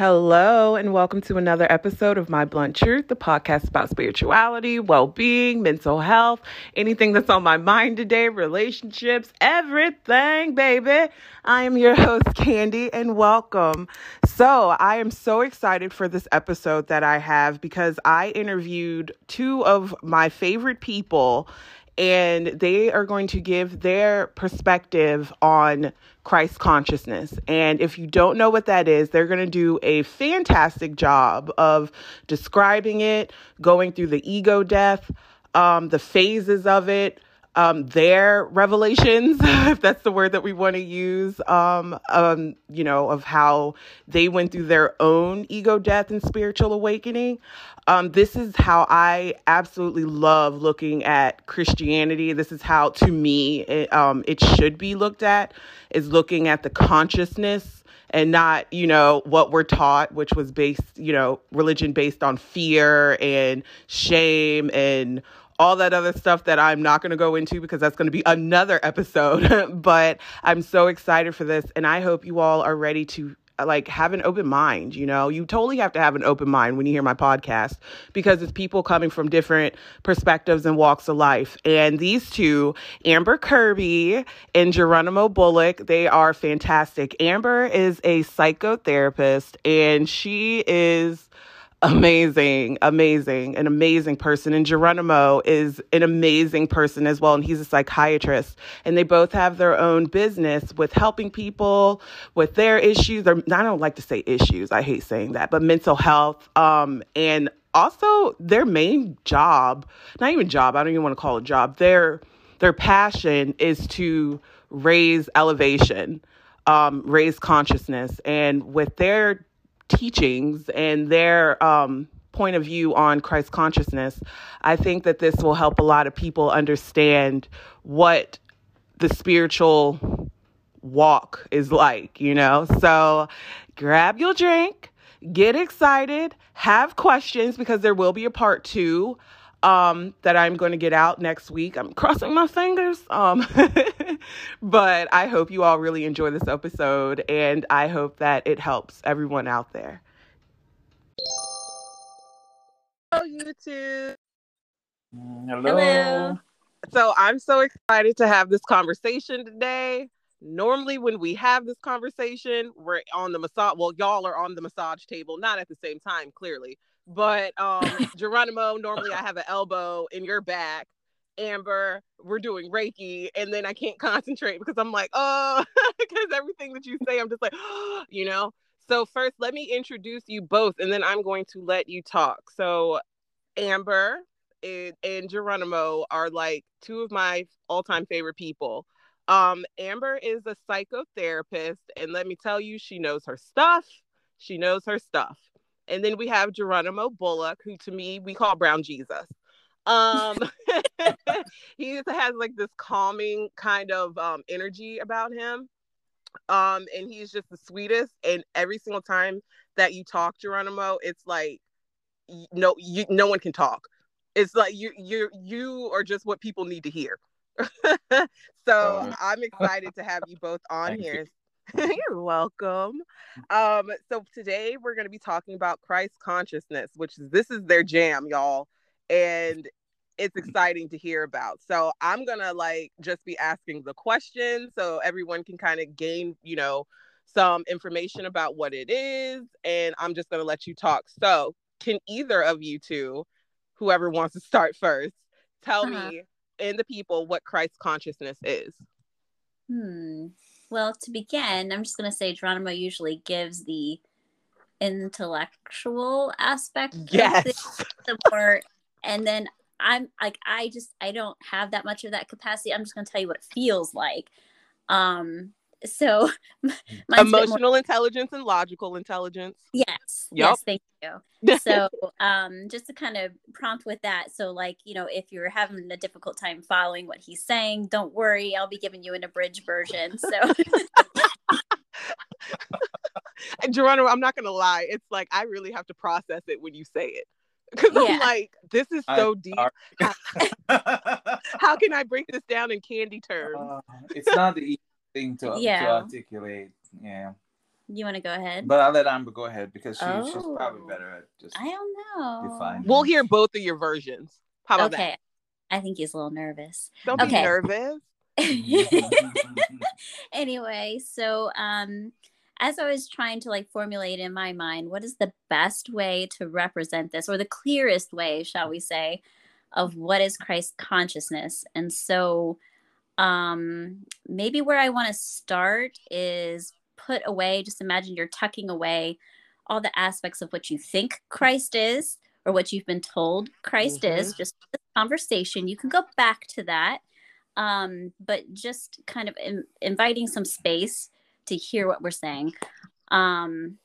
Hello, and welcome to another episode of My Blunt Truth, the podcast about spirituality, well being, mental health, anything that's on my mind today, relationships, everything, baby. I am your host, Candi, and welcome. So, I am so excited for this episode that I have because I interviewed two of my favorite people and they are going to give their perspective on Christ consciousness. And if you don't know what that is, they're going to do a fantastic job of describing it, going through the ego death, um, the phases of it, um, their revelations, if that's the word that we want to use, um, um, you know, of how they went through their own ego death and spiritual awakening. Um, this is how I absolutely love looking at Christianity. This is how, to me, it, um, it should be looked at, is looking at the consciousness and not, you know, what we're taught, which was based, you know, religion based on fear and shame and all that other stuff that I'm not going to go into because that's going to be another episode. but I'm so excited for this. And I hope you all are ready to like have an open mind you know you totally have to have an open mind when you hear my podcast because it's people coming from different perspectives and walks of life and these two amber kirby and geronimo bullock they are fantastic amber is a psychotherapist and she is amazing, amazing, an amazing person. And Geronimo is an amazing person as well. And he's a psychiatrist. And they both have their own business with helping people with their issues. Or I don't like to say issues, I hate saying that, but mental health. Um, and also their main job, not even job, I don't even want to call it job, their their passion is to raise elevation, um, raise consciousness. And with their teachings and their um, point of view on Christ consciousness, I think that this will help a lot of people understand what the spiritual walk is like, you know? So grab your drink, get excited, have questions because there will be a part two um, that I'm going to get out next week. I'm crossing my fingers. Um, but I hope you all really enjoy this episode and I hope that it helps everyone out there. Hello, YouTube. Hello. Hello. So I'm so excited to have this conversation today. Normally, when we have this conversation, we're on the massage. Well, y'all are on the massage table, not at the same time, clearly but um, Geronimo, normally I have an elbow in your back. Amber, we're doing Reiki, and then I can't concentrate because I'm like, oh, because everything that you say, I'm just like, oh, you know. So first, let me introduce you both, and then I'm going to let you talk. So, Amber and, and Geronimo are like two of my all-time favorite people. Um, Amber is a psychotherapist, and let me tell you, she knows her stuff. She knows her stuff. And then we have Geronimo Bullock, who to me we call Brown Jesus. Um, he has like this calming kind of um, energy about him. Um, and he's just the sweetest. And every single time that you talk Geronimo, it's like no, you no one can talk. It's like you you you are just what people need to hear. so uh, I'm excited to have you both on here. You. You're welcome. Um, so today we're going to be talking about Christ consciousness, which is this is their jam, y'all, and it's exciting to hear about. So I'm gonna like just be asking the questions so everyone can kind of gain, you know, some information about what it is, and I'm just gonna let you talk. So can either of you two, whoever wants to start first, tell uh-huh. me and the people what Christ consciousness is? Hmm. Well, to begin, I'm just going to say Geronimo usually gives the intellectual aspect yes. support. And then I'm like, I just, I don't have that much of that capacity. I'm just going to tell you what it feels like. Um, so emotional more... intelligence and logical intelligence. Yes. Yep. Yes. Thank you. so, um, just to kind of prompt with that. So, like, you know, if you're having a difficult time following what he's saying, don't worry. I'll be giving you an abridged version. So. Geronimo, I'm not gonna lie. It's like I really have to process it when you say it because yeah. I'm like, this is so deep. How can I break this down in Candi terms? Uh, it's not the thing to, yeah. to articulate. Yeah. You want to go ahead? But I'll let Amber go ahead because she, oh, she's probably better at just. I don't know. Define. We'll hear both of your versions. How about okay. that? I think he's a little nervous. Don't okay. be nervous. anyway, so um as I was trying to like formulate in my mind what is the best way to represent this or the clearest way, shall we say, of what is Christ consciousness. And so um maybe where I want to start is put away just imagine you're tucking away all the aspects of what you think Christ is or what you've been told Christ mm-hmm. is just conversation you can go back to that um, but just kind of in, inviting some space to hear what we're saying. Um,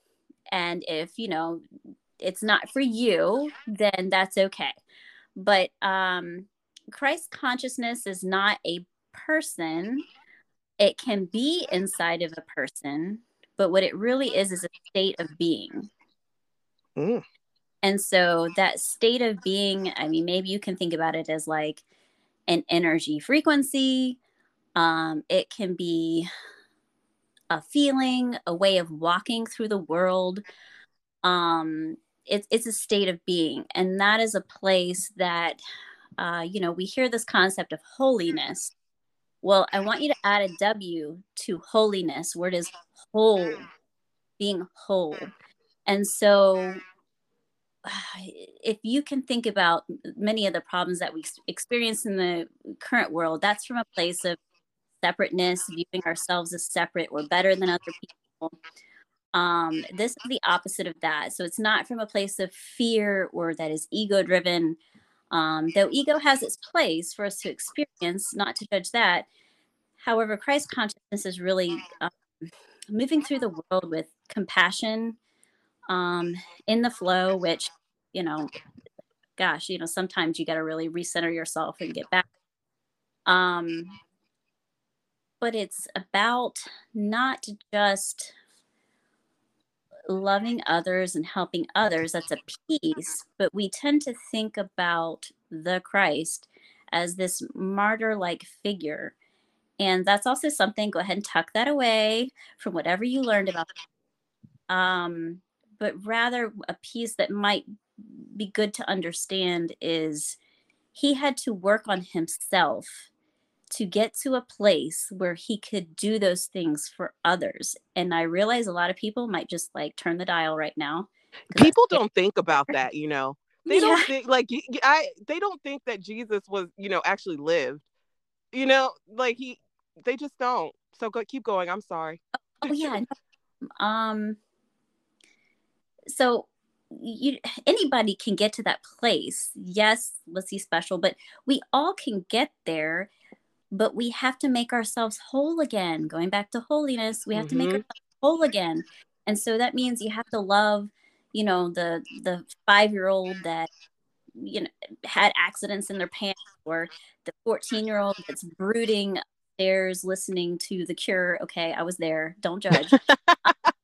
and if you know it's not for you, then that's okay. But um, Christ consciousness is not a person. It can be inside of a person, but what it really is is a state of being. Mm. And so that state of being, I mean, maybe you can think about it as like an energy frequency. Um, it can be a feeling, a way of walking through the world. Um, it, it's a state of being. And that is a place that, uh, you know, we hear this concept of holiness. Well, I want you to add a W to holiness, where is whole, being whole. And so if you can think about many of the problems that we experience in the current world, that's from a place of separateness, viewing ourselves as separate, we're better than other people. Um, this is the opposite of that. So it's not from a place of fear or that is ego driven. Um, though ego has its place for us to experience, not to judge that. However, Christ consciousness is really um, moving through the world with compassion, um, in the flow, which, you know, gosh, you know, sometimes you got to really recenter yourself and get back. Um, but it's about not just loving others and helping others. That's a piece, but we tend to think about the Christ as this martyr like figure. And that's also something, go ahead and tuck that away from whatever you learned about. Um, but rather a piece that might be good to understand is he had to work on himself to get to a place where he could do those things for others. And I realize a lot of people might just like turn the dial right now. People don't think about that, you know. They yeah. don't think like I they don't think that Jesus was, you know, actually lived. You know, like he they just don't. So go keep going. I'm sorry. Oh, oh yeah. um so you anybody can get to that place yes let's see special but we all can get there but we have to make ourselves whole again going back to holiness we have mm-hmm. to make mm-hmm. ourselves whole again and so that means you have to love you know the the five year old that you know had accidents in their pants or the 14 year old that's brooding upstairs listening to the cure okay i was there don't judge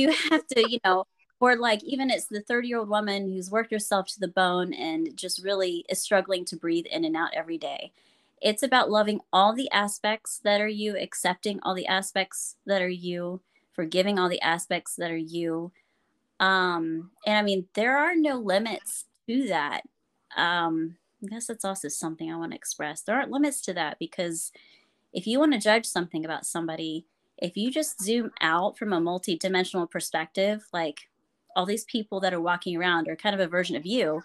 you have to, you know, or like even it's the 30 year old woman who's worked herself to the bone and just really is struggling to breathe in and out every day. It's about loving all the aspects that are you, accepting all the aspects that are you, forgiving all the aspects that are you. Um, and I mean, there are no limits to that. Um, I guess that's also something I want to express. There aren't limits to that because if you want to judge something about somebody, if you just zoom out from a multi-dimensional perspective like all these people that are walking around are kind of a version of you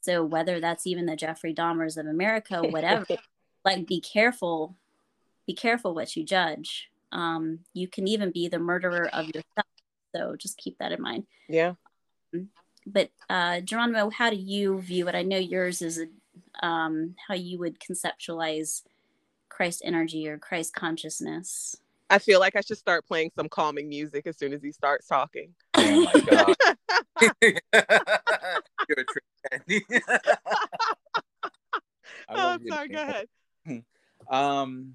so whether that's even the jeffrey dahmers of america whatever like be careful be careful what you judge um, you can even be the murderer of yourself so just keep that in mind yeah um, but uh, geronimo how do you view it i know yours is a, um, how you would conceptualize christ energy or christ consciousness I feel like I should start playing some calming music as soon as he starts talking. Oh my god. You're a trick Candi. oh, sorry, go ahead. Um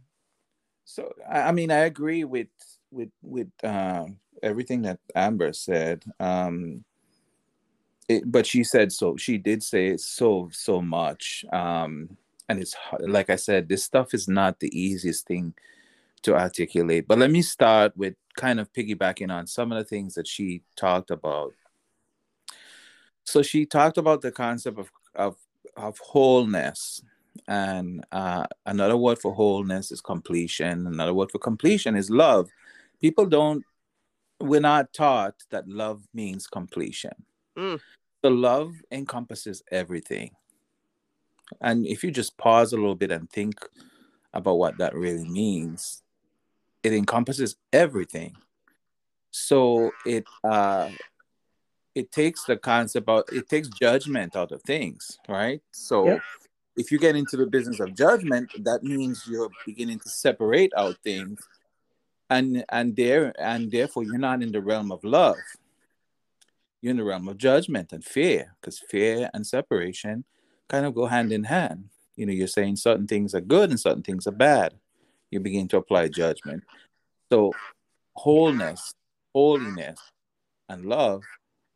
so I mean I agree with with with um everything that Amber said. Um it, but she said so she did say so so much um and it's like i said this stuff is not the easiest thing to articulate. But let me start with kind of piggybacking on some of the things that she talked about. So she talked about the concept of of, of wholeness, and uh, another word for wholeness is completion. Another word for completion is love. People don't. We're not taught that love means completion. Mm. So love encompasses everything. And if you just pause a little bit and think about what that really means, it encompasses everything. So it uh, it takes the concept out, it takes judgment out of things, right? So yep. If you get into the business of judgment, that means you're beginning to separate out things, and and there and therefore you're not in the realm of love. You're in the realm of judgment and fear, because fear and separation kind of go hand in hand. You know, you're saying certain things are good and certain things are bad. You begin to apply judgment. So, wholeness, holiness, and love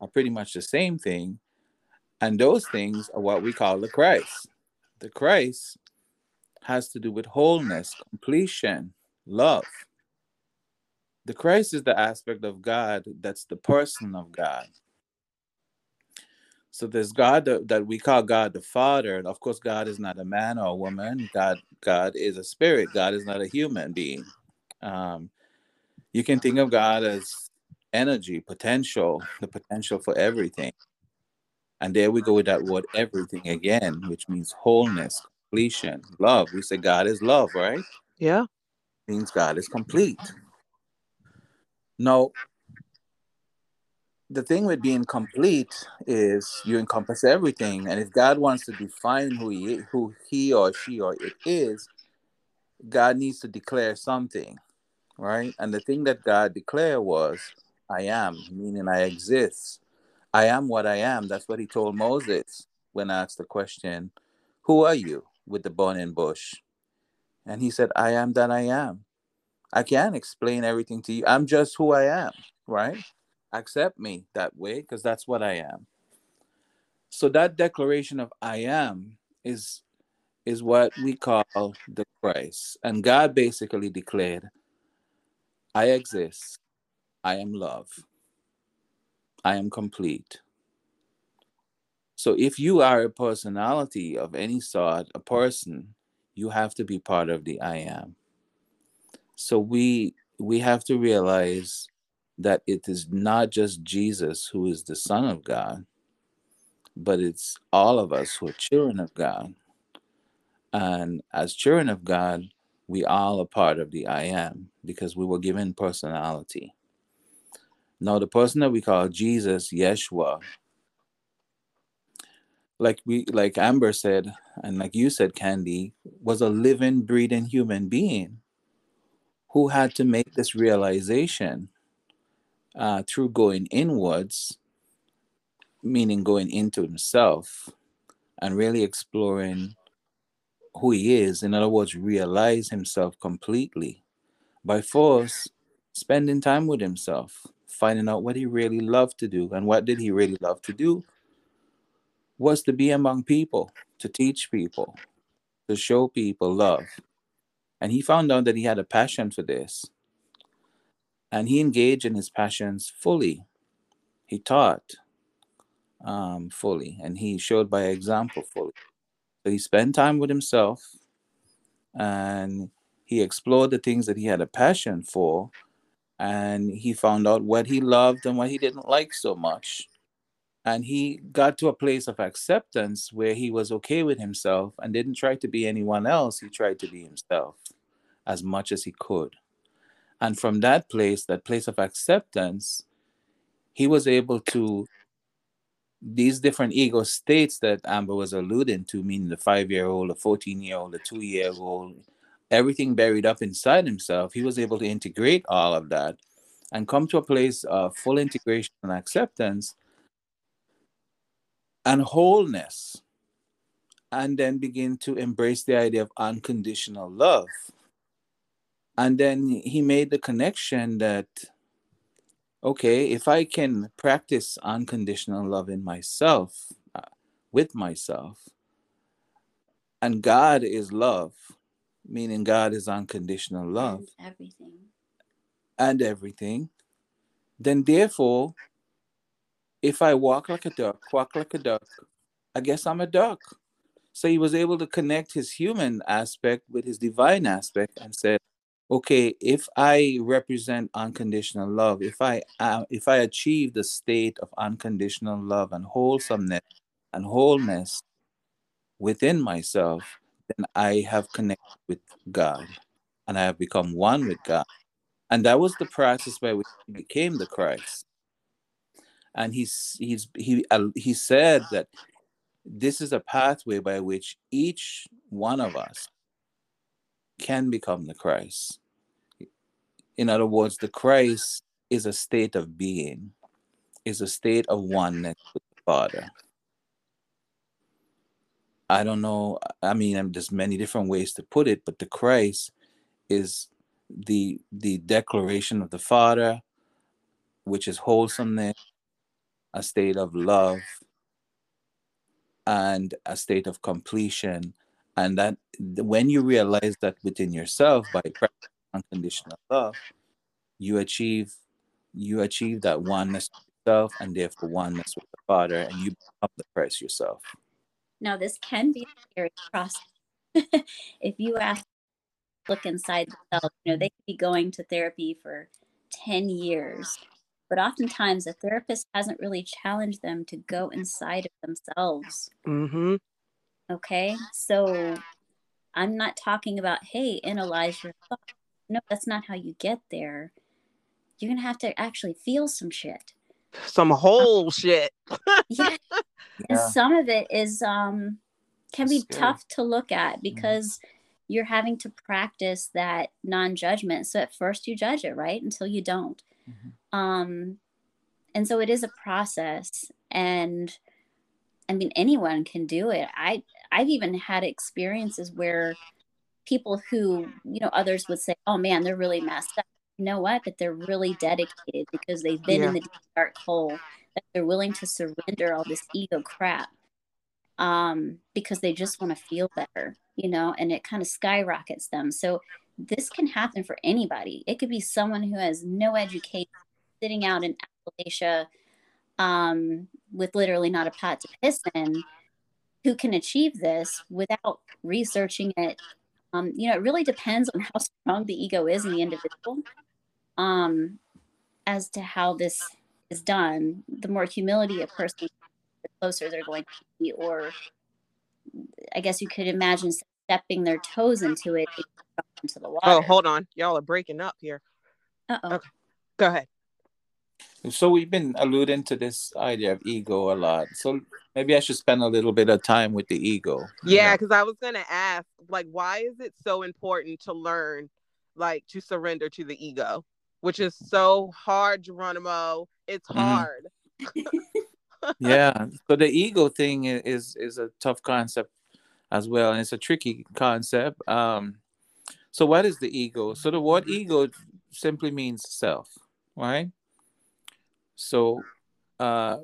are pretty much the same thing. And those things are what we call the Christ. The Christ has to do with wholeness, completion, love. The Christ is the aspect of God that's the person of God. So there's God that, that, we call God the Father. And of course, God is not a man or a woman. God, God is a spirit. God is not a human being. Um, you can think of God as energy, potential, the potential for everything. And there we go with that word everything again, which means wholeness, completion, love. We say God is love, right? Yeah. Means God is complete. Now, the thing with being complete is you encompass everything and if god wants to define who he who he or she or it is god needs to declare something right and the thing that god declared was i am meaning i exist i am what i am that's what he told moses when asked the question who are you with the burning bush and he said i am that i am i can't explain everything to you i'm just who i am right accept me that way because that's what I am. So that declaration of I am is is what we call the Christ. And God basically declared, I exist. I am love. I am complete. So if you are a personality of any sort, a person, you have to be part of the I am. So we we have to realize that it is not just Jesus who is the Son of God, but it's all of us who are children of God. And as children of God, we all are part of the I am because we were given personality. Now, the person that we call Jesus, Yeshua, like we like Amber said, and like you said, Candi, was a living, breathing human being who had to make this realization uh, through going inwards, meaning going into himself and really exploring who he is. In other words, realize himself completely by force, spending time with himself, finding out what he really loved to do. And what did he really love to do? Was to be among people, to teach people, to show people love. And he found out that he had a passion for this and he engaged in his passions fully. He taught um, fully, and he showed by example fully. So he spent time with himself, and he explored the things that he had a passion for, and he found out what he loved and what he didn't like so much. And he got to a place of acceptance where he was okay with himself and didn't try to be anyone else. He tried to be himself as much as he could. And from that place, that place of acceptance, he was able to these different ego states that Amber was alluding to, meaning the five year old, the 14 year old, the two year old, everything buried up inside himself, he was able to integrate all of that and come to a place of full integration and acceptance and wholeness. And then begin to embrace the idea of unconditional love and then he made the connection that okay if i can practice unconditional love in myself uh, with myself and god is love meaning god is unconditional love everything and everything, then therefore, if I walk like a duck, quack like a duck, I guess I'm a duck. So he was able to connect his human aspect with his divine aspect and said, okay, if I represent unconditional love, if I uh, if I achieve the state of unconditional love and wholesomeness and wholeness within myself, then I have connected with God and I have become one with God. And that was the process by which he became the Christ. And he's he's he uh, he said that this is a pathway by which each one of us can become the Christ. In other words, the Christ is a state of being, is a state of oneness with the Father. I don't know. I mean, um, there's many different ways to put it, but the Christ is the the declaration of the Father, which is wholesomeness, a state of love, and a state of completion. And that when you realize that within yourself by unconditional love, you achieve you achieve that oneness with yourself and therefore oneness with the Father, and you become the Christ yourself. Now, this can be a scary process. if you ask, look inside themselves, you know, they could be going to therapy for 10 years but oftentimes a therapist hasn't really challenged them to go inside of themselves. Mm-hmm. Okay, so I'm not talking about hey, analyze your thoughts. No, that's not how you get there. You're gonna have to actually feel some shit. Some whole shit. yeah. And some of it is um can be tough to look at mm-hmm. because mm-hmm. you're having to practice that non-judgment. So at first you judge it, right? Until you don't. Mm-hmm. Um, and so it is a process. And I mean, anyone can do it. I I've even had experiences where people who you know others would say, "Oh man, they're really messed up." You know what? But they're really dedicated because they've been yeah. in the dark hole. They're willing to surrender all this ego crap um, because they just want to feel better, you know, and it kind of skyrockets them. So this can happen for anybody. It could be someone who has no education, sitting out in Appalachia um, with literally not a pot to piss in, who can achieve this without researching it. Um, you know, it really depends on how strong the ego is in the individual um, as to how this is done. The more humility a person, the closer they're going to be, or I guess you could imagine stepping their toes into it into the oh, water. Oh, hold on. Y'all are breaking up here. Uh-oh. Okay. Go ahead. So we've been alluding to this idea of ego a lot. So maybe I should spend a little bit of time with the ego. Yeah, because I was gonna ask, like, why is it so important to learn, like, to surrender to the ego, which is so hard, Geronimo. It's mm-hmm. hard. Mm-hmm. yeah. So the ego thing is is a tough concept as well, and it's a tricky concept. Um, so, what is the ego? So, the word ego simply means self, right? So, uh,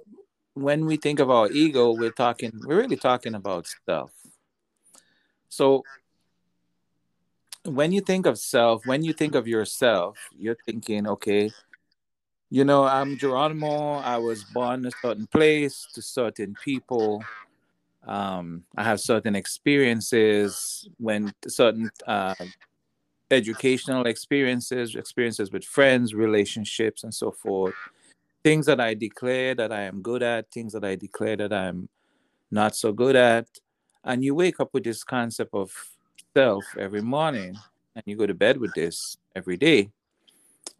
when we think of our ego, we're talking, we're really talking about self. So, when you think of self, when you think of yourself, you're thinking, okay, you know, I'm Geronimo. I was born in a certain place to certain people. Um, I have certain experiences when certain uh, educational experiences, experiences with friends, relationships, and so forth. Things that I declare that I am good at, things that I declare that I'm not so good at. And you wake up with this concept of self every morning, and you go to bed with this every day.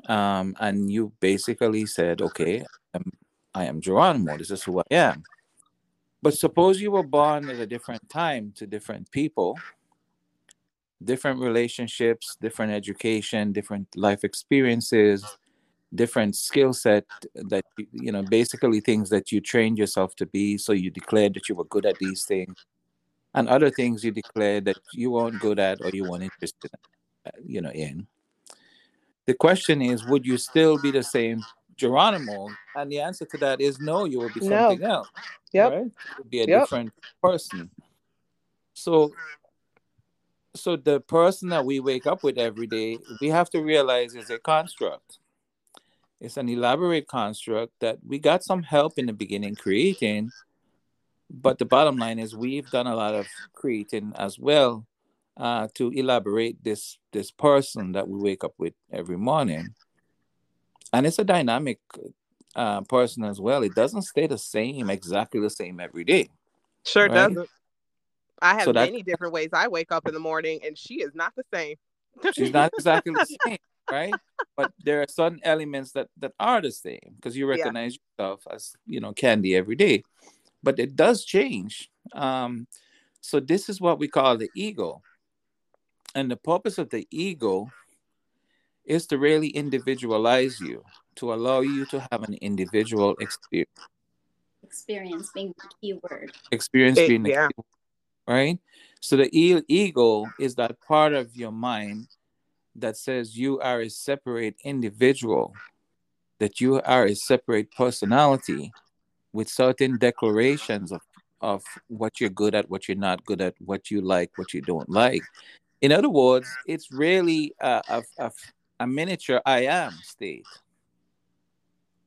Um, and you basically said, okay, I'm, I am Geronimo. This is who I am. But suppose you were born at a different time to different people different relationships, different education, different life experiences, different skill set that you know basically things that you trained yourself to be so you declared that you were good at these things and other things you declare that you weren't good at or you weren't interested in, uh, you know in the question is would you still be the same geronimo and the answer to that is no you will be something no. else yep right? be a yep. different person so so the person that we wake up with every day, we have to realize is a construct. It's an elaborate construct that we got some help in the beginning creating, but the bottom line is we've done a lot of creating as well uh, to elaborate this this person that we wake up with every morning. And it's a dynamic uh, person as well. It doesn't stay the same, exactly the same every day. Sure right? doesn't. I have so many different ways I wake up in the morning, and she is not the same. she's not exactly the same, right? But there are certain elements that that are the same because you recognize yeah. yourself as you know Candi every day, but it does change. Um, so this is what we call the ego, and the purpose of the ego is to really individualize you, to allow you to have an individual experience. Experience being the key word. Experience being the yeah. key right? So the e- ego is that part of your mind that says you are a separate individual, that you are a separate personality with certain declarations of, of what you're good at, what you're not good at, what you like, what you don't like. In other words, it's really a, a, a, a miniature I am state.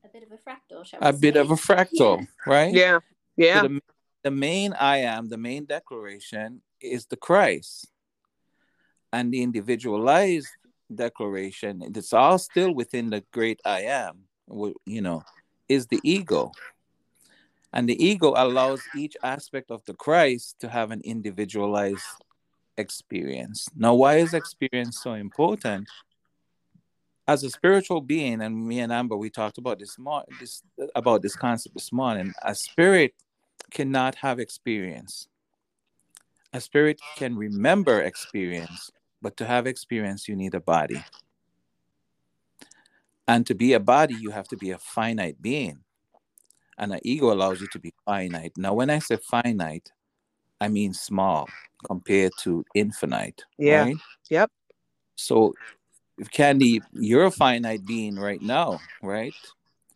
A bit of a fractal, A bit of a fractal, yeah. right? Yeah. Yeah. So the, the main I am, the main declaration is the Christ. And the individualized declaration, it's all still within the great I am, you know, is the ego. And the ego allows each aspect of the Christ to have an individualized experience. Now, why is experience so important? As a spiritual being, and me and Amber, we talked about this, more, this about this concept this morning. A spirit cannot have experience. A spirit can remember experience, but to have experience, you need a body. And to be a body, you have to be a finite being. And an ego allows you to be finite. Now, when I say finite, I mean small compared to infinite. Yeah. Right? Yep. So, if Candi, you're a finite being right now, right?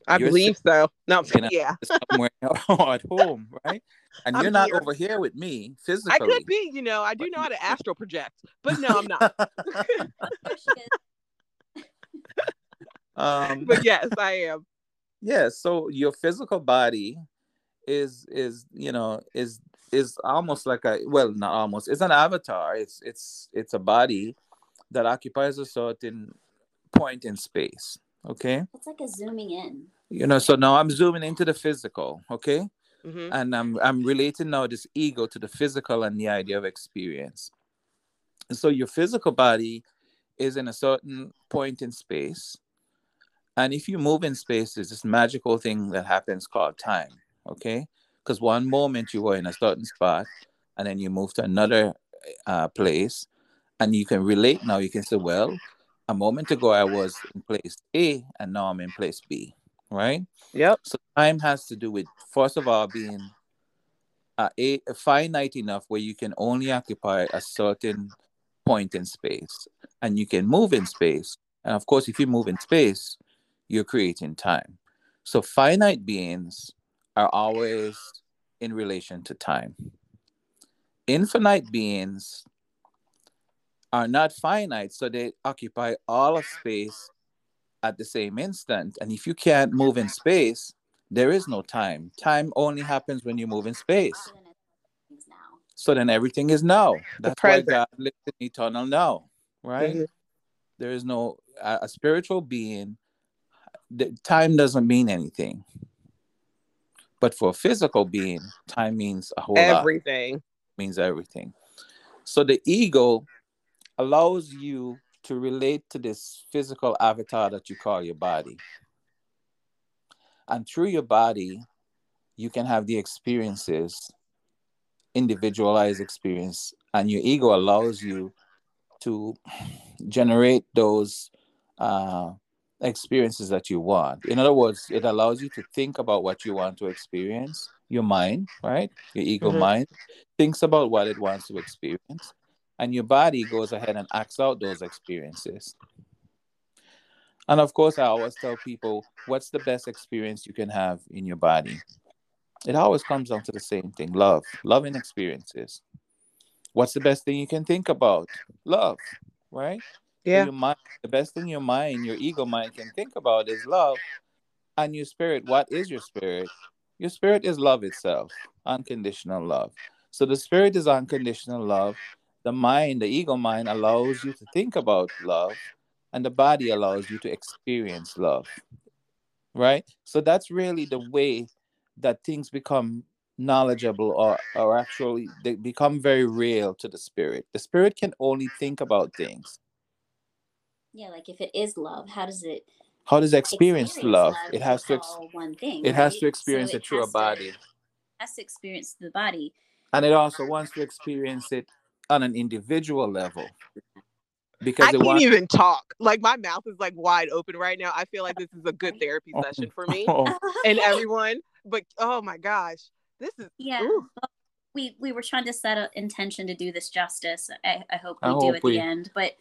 I you're believe so. No, yeah. somewhere at home, right? And I'm you're not here. over here with me physically. I could be, you know. I do know how to astral project, but no, I'm not. um, but yes, I am. Yeah. So your physical body is is you know is is almost like a well not almost it's an avatar it's it's it's a body that occupies a certain point in space okay it's like a zooming in you know so now i'm zooming into the physical okay mm-hmm. and i'm i'm relating now this ego to the physical and the idea of experience and so your physical body is in a certain point in space and if you move in space there's this magical thing that happens called time okay because one moment you were in a certain spot and then you move to another uh, place and you can relate now you can say well a moment ago i was in place a and now i'm in place b right? Yep. So time has to do with first of all being uh, a, a finite enough where you can only occupy a certain point in space, and you can move in space. And of course, if you move in space, you're creating time. So finite beings are always in relation to time. Infinite beings are not finite, so they occupy all of space at the same instant. And if you can't move in space, there is no time. Time only happens when you move in space. So then everything is now. That's why God lives in eternal now, right? Mm-hmm. There is no a, a spiritual being. The, time doesn't mean anything. But for a physical being, time means a whole everything. lot. Everything means everything. So the ego allows you to relate to this physical avatar that you call your body. And through your body, you can have the experiences, individualized experience, and your ego allows you to generate those uh, experiences that you want. In other words, it allows you to think about what you want to experience. Your mind, right? Your ego mm-hmm. mind thinks about what it wants to experience and your body goes ahead and acts out those experiences. And of course, I always tell people, what's the best experience you can have in your body? It always comes down to the same thing love, loving experiences. What's the best thing you can think about? Love, right? Yeah. Your mind, the best thing your mind, your ego mind can think about is love. And your spirit, what is your spirit? Your spirit is love itself, unconditional love. So the spirit is unconditional love. The mind, the ego mind, allows you to think about love, and the body allows you to experience love. Right? So that's really the way that things become knowledgeable or, or actually they become very real to the spirit. The spirit can only think about things. Yeah, like if it is love, how does it how does it experience, experience love? love? It has to ex- one thing. It right? has to experience so it, it through a body. To, has to experience the body. And it also wants to experience it on an individual level. Because I can't wants- even talk. Like my mouth is like wide open right now. I feel like this is a good therapy oh. session for me oh. and everyone. But oh my gosh, this is yeah. Well, we we were trying to set an intention to do this justice. I, I hope we I do hope at we... the end, but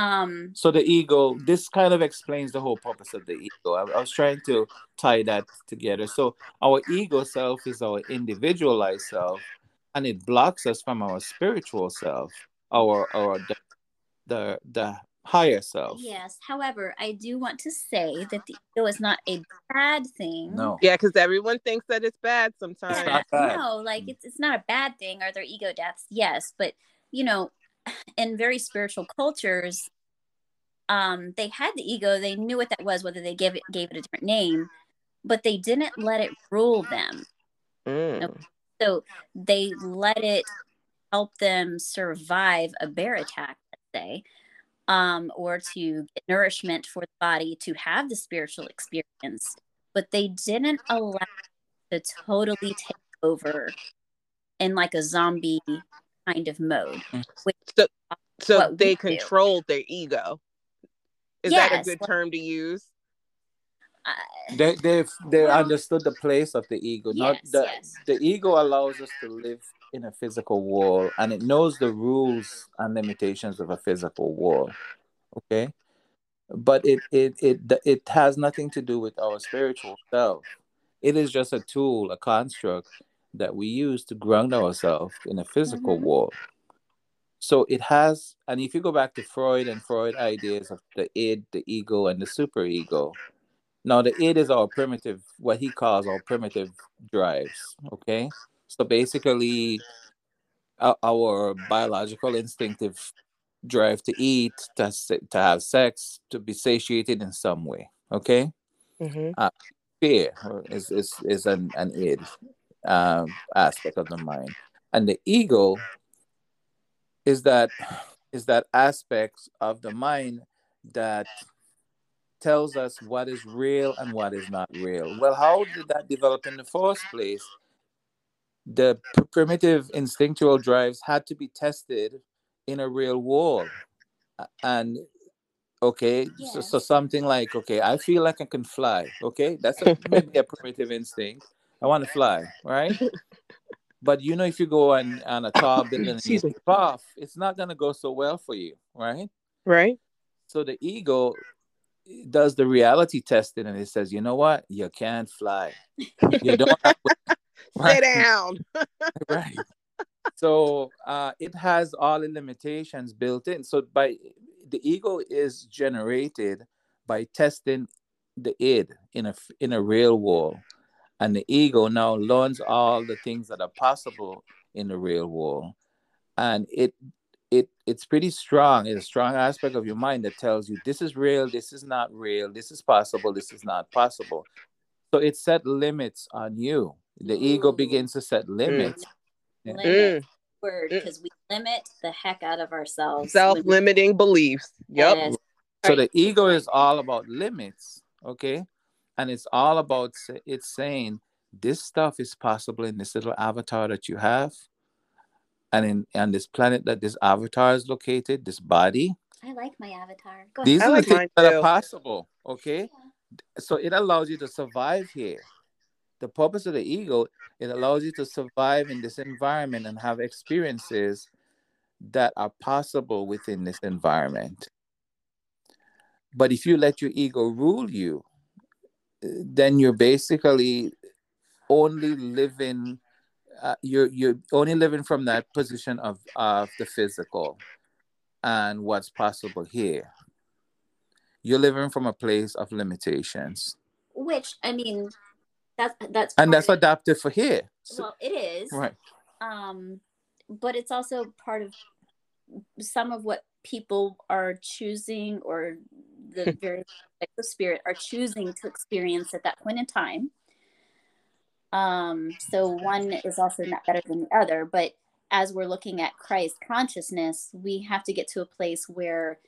um so the ego this kind of explains the whole purpose of the ego. I, I, was trying to tie that together. So our ego self is our individualized self and it blocks us from our spiritual self our our the the, the higher self. Yes. However i do want to say that the ego is not a bad thing. No. Yeah because everyone thinks that it's bad sometimes. yeah, no like it's, it's not a bad thing. Are there ego deaths? Yes but you know in very spiritual cultures, um, they had the ego. They knew what that was, whether they gave it gave it a different name, but they didn't let it rule them. Mm. So they let it help them survive a bear attack, let's say, um, or to get nourishment for the body to have the spiritual experience. But they didn't allow to totally take over in like a zombie kind of mode. Mm. so, so they controlled do. their ego. Is yes, that a good term to use? Uh, they they they well, understood the place of the ego. Yes, Not the yes. the ego allows us to live in a physical world, and it knows the rules and limitations of a physical world. Okay, but it it it it has nothing to do with our spiritual self. It is just a tool, a construct that we use to ground ourselves in a physical mm-hmm. world. So it has, and if you go back to Freud and Freud ideas of the id, the ego, and the superego, now the id is our primitive, what he calls our primitive drives. Okay, so basically, our, our biological instinctive drive to eat, to to have sex, to be satiated in some way. Okay, mm-hmm. uh, fear is is is an an id um, aspect of the mind, and the ego is that is that aspect of the mind that tells us what is real and what is not real. Well, how did that develop in the first place? The pr- primitive instinctual drives had to be tested in a real world. And okay, yes. so, so, something like, okay, I feel like I can fly. Okay, that's a, maybe a primitive instinct. I want to fly, right? but you know, if you go on, on a tall building and you off, it's not going to go so well for you, right? Right. So the ego does the reality testing and it says, you know what? You can't fly. You don't have to, right? Sit down. right. So uh, it has all the limitations built in. So by the ego is generated by testing the id in a in a real world and the ego. Now learns all the things that are possible in the real world. And it it it's pretty strong. It's a strong aspect of your mind that tells you this is real this is not real this is possible this is not possible. So it set limits on you. The ego begins to set limits. Mm. limit word because we limit the heck out of ourselves. Self-limiting beliefs. Yep yes. so the ego is all about limits okay and it's all about it's saying this stuff is possible in this little avatar that you have. And in on this planet that this avatar is located this body. I like my avatar. Go these are like the things that are possible okay? Yeah. so it allows you to survive here. The purpose of the ego it allows you to survive in this environment and have experiences that are possible within this environment. But if you let your ego rule you then you're basically only living uh, you're you're only living from that position of of the physical and what's possible here. You're living from a place of limitations. Which I mean, that's that's and that's of- adapted for here. So- well, it is. right. um but it's also part of some of what people are choosing or the very types of spirit are choosing to experience at that point in time um so one is also not better than the other but as we're looking at christ consciousness we have to get to a place where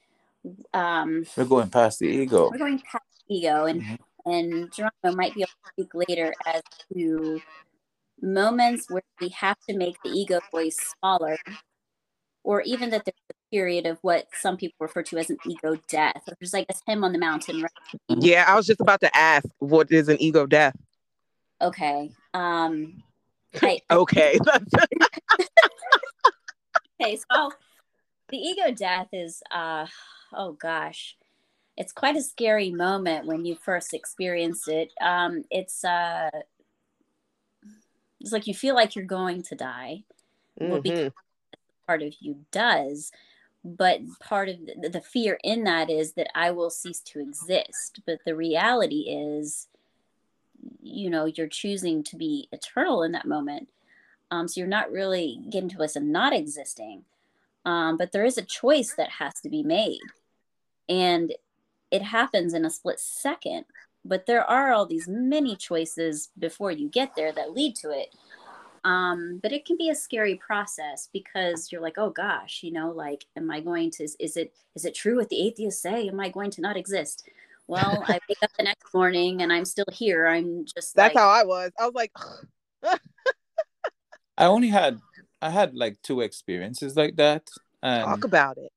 um We're going past the ego. we're going past ego and Mhm. and Geronimo might be able to speak later as to moments where we have to make the ego voice smaller or even that there's period of what some people refer to as an ego death which is i guess him on the mountain right? Yeah, I was just about to ask, what is an ego death? okay um I, Okay. okay so the ego death is uh oh gosh it's quite a scary moment when you first experience it. Um it's uh it's like you feel like you're going to die. Well, because part of you does but part of the, fear in that is that i will cease to exist. But the reality is you know you're choosing to be eternal in that moment. Um, so you're not really getting to us and not existing. Um, but there is a choice that has to be made. And it happens in a split second. But there are all these many choices before you get there that lead to it um but it can be a scary process because you're like oh gosh you know like am i going to is it is it true what the atheists say am i going to not exist well i wake up the next morning and i'm still here i'm just That's like how I was. I was like, I only had I had like two experiences like that. And talk about it.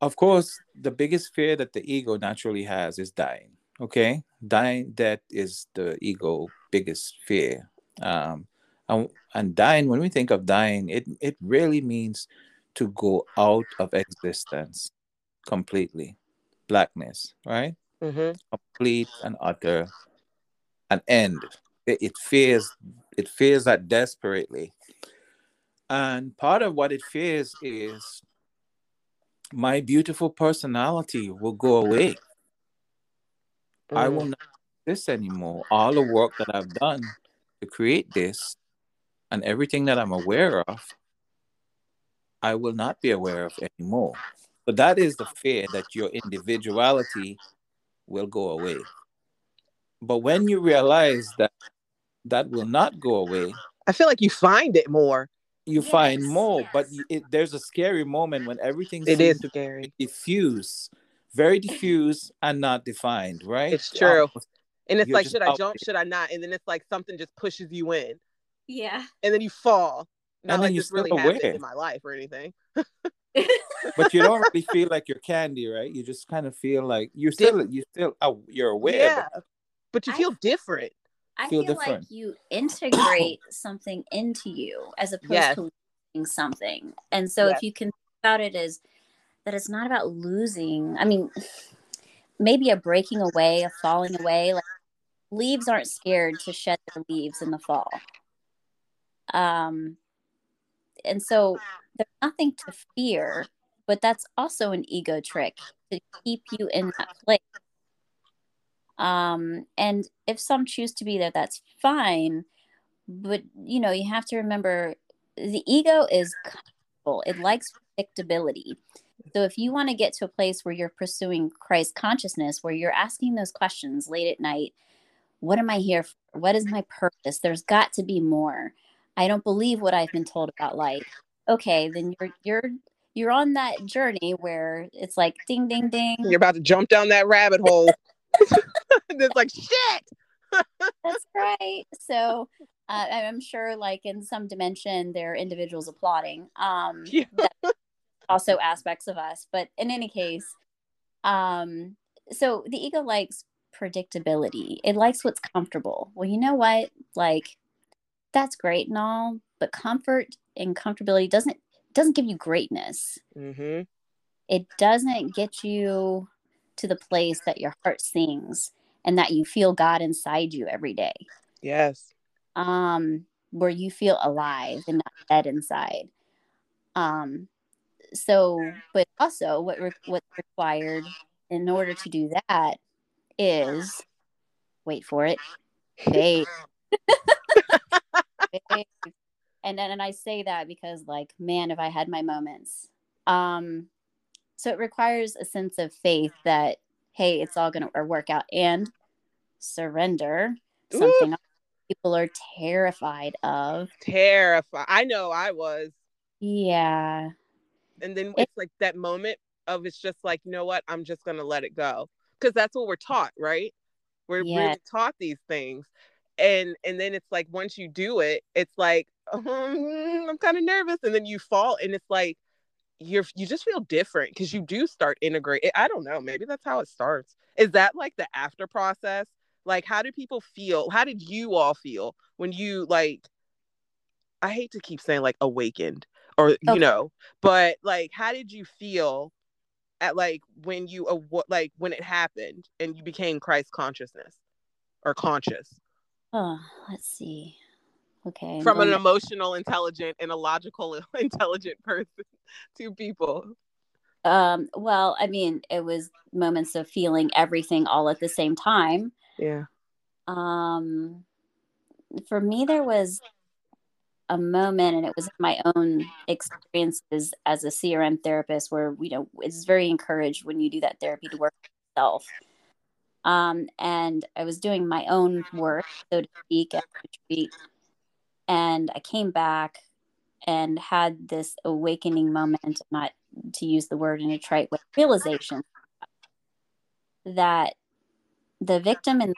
of course, the biggest fear that the ego naturally has is dying. Okay, dying, death is the ego biggest fear. Um, and, and dying, when we think of dying, it it really means to go out of existence completely, blackness, right? hmm Complete and utter, an end. It, it fears it fears that desperately, and part of what it fears is my beautiful personality will go away. I Mm. will not exist anymore. All the work that I've done to create this and everything that I'm aware of, I will not be aware of anymore. But that is the fear that your individuality will go away. But when you realize that that will not go away, I feel like you find it more. you find more. But it, there's a scary moment when everything It seems is to scary. diffuse, very diffuse and not defined, right? It's true. And it's like, should I jump? Should I not? And then it's like something just pushes you in, yeah and then you fall. Not And then like you're this really still happened aware. in my life or anything. but you don't really feel like you're Candi, right? You just kind of feel like you're still you still oh, you're aware. yeah, but but you I- feel different. I feel feel, different. like you integrate something into you as opposed Yes. to losing something. And so Yes. if you can think about it as that it's not about losing. I mean, maybe a breaking away, a falling away. Like leaves aren't scared to shed their leaves in the fall. Um, and so there's nothing to fear, but that's also an ego trick to keep you in that place. Um, and if some choose to be there, that's fine. But you know, you have to remember the ego is comfortable. It likes predictability. So if you want to get to a place where you're pursuing Christ consciousness, where you're asking those questions late at night, what am I here for? What is my purpose? There's got to be more. I don't believe what I've been told about life. Okay, then you're you're you're on that journey where it's like ding ding ding. You're about to jump down that rabbit hole. it's like shit. That's right. So uh, I'm sure, like in some dimension, there are individuals applauding. Um, Yeah. also aspects of us, but in any case, um, so the ego likes predictability. It likes what's comfortable. Well, you know what? Like that's great and all, but comfort and comfortability doesn't doesn't give you greatness. Mm-hmm. It doesn't get you to the place that your heart sings and that you feel God inside you every day Yes. um where you feel alive and not dead inside um so, but also what re- what's required in order to do that is wait for it, faith. Faith. and then and I say that because like man, if I had my moments. Um, so it requires a sense of faith that hey, it's all gonna work out and surrender something people are terrified of. Terrified. I know I was. Yeah. And then it's like that moment of it's just like, you know what? I'm just gonna let it go. Because that's what we're taught, right? We're really taught these things. And and then it's like once you do it, it's like, um, I'm kind of nervous. And then you fall and it's like you're you just feel different because you do start integrate. I don't know, maybe that's how it starts. Is that like the after process? Like how do people feel? How did you all feel when you like I hate to keep saying like awakened or you know, but like how did you feel at like when you like when it happened and you became Christ consciousness or conscious Oh, let's see. Okay. From an emotional intelligent and a logical intelligent person to people. um well, I mean, it was moments of feeling everything all at the same time. Yeah. Um for me there was a moment and it was my own experiences as a CRM therapist where you know it's very encouraged when you do that therapy to work with yourself. Um, and I was doing my own work, so to speak, at retreat, and I came back and had this awakening moment, not to use the word in a trite way, realization that the victim and the